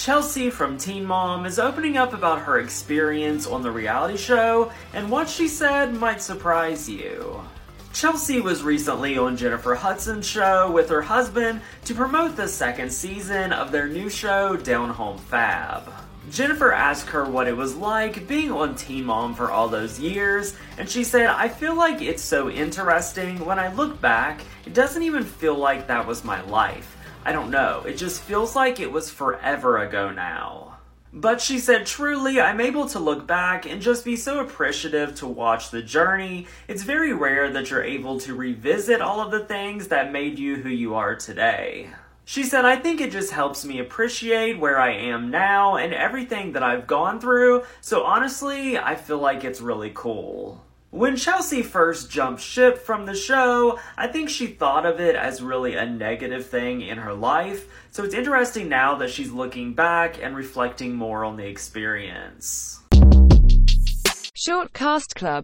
Chelsea from Teen Mom is opening up about her experience on the reality show, and what she said might surprise you. Chelsea was recently on Jennifer Hudson's show with her husband to promote the second season of their new show, Down Home Fab. Jennifer asked her what it was like being on Teen Mom for all those years, and she said, I feel like it's so interesting. When I look back, it doesn't even feel like that was my life. I don't know, it just feels like it was forever ago now. But she said, truly, I'm able to look back and just be so appreciative to watch the journey. It's very rare that you're able to revisit all of the things that made you who you are today. She said, I think it just helps me appreciate where I am now and everything that I've gone through, so honestly, I feel like it's really cool. When Chelsea first jumped ship from the show, I think she thought of it as really a negative thing in her life, so it's interesting now that she's looking back and reflecting more on the experience. Short Cast Club